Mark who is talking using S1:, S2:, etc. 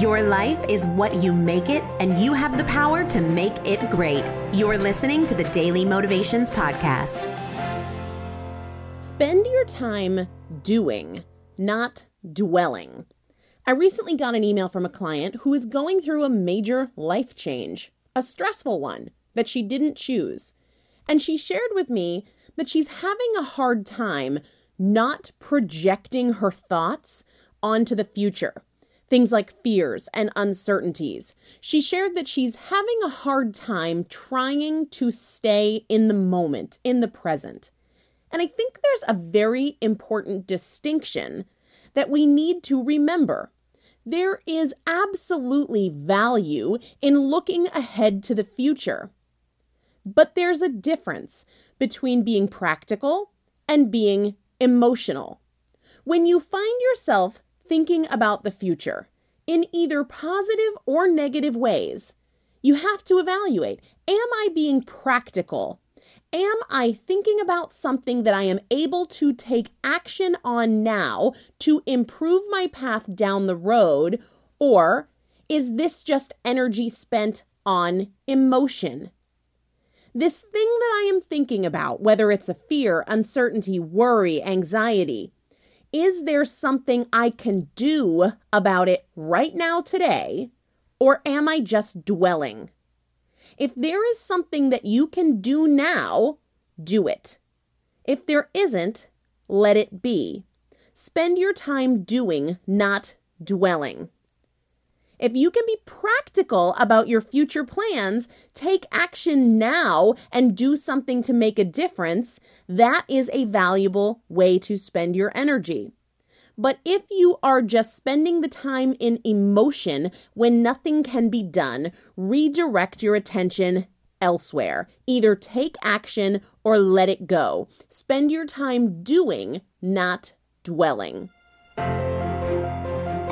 S1: Your life is what you make it, and you have the power to make it great. You're listening to the Daily Motivations Podcast.
S2: Spend your time doing, not dwelling. I recently got an email from a client who is going through a major life change, a stressful one that she didn't choose. And she shared with me that she's having a hard time not projecting her thoughts onto the future. Things like fears and uncertainties. She shared that she's having a hard time trying to stay in the moment, in the present. And I think there's a very important distinction that we need to remember. There is absolutely value in looking ahead to the future. But there's a difference between being practical and being emotional. When you find yourself thinking about the future in either positive or negative ways, you have to evaluate Am I being practical? Am I thinking about something that I am able to take action on now to improve my path down the road? Or is this just energy spent on emotion? This thing that I am thinking about, whether it's a fear, uncertainty, worry, anxiety, is there something I can do about it right now today? Or am I just dwelling? If there is something that you can do now, do it. If there isn't, let it be. Spend your time doing, not dwelling. If you can be practical about your future plans, take action now and do something to make a difference, that is a valuable way to spend your energy. But if you are just spending the time in emotion when nothing can be done, redirect your attention elsewhere. Either take action or let it go. Spend your time doing, not dwelling.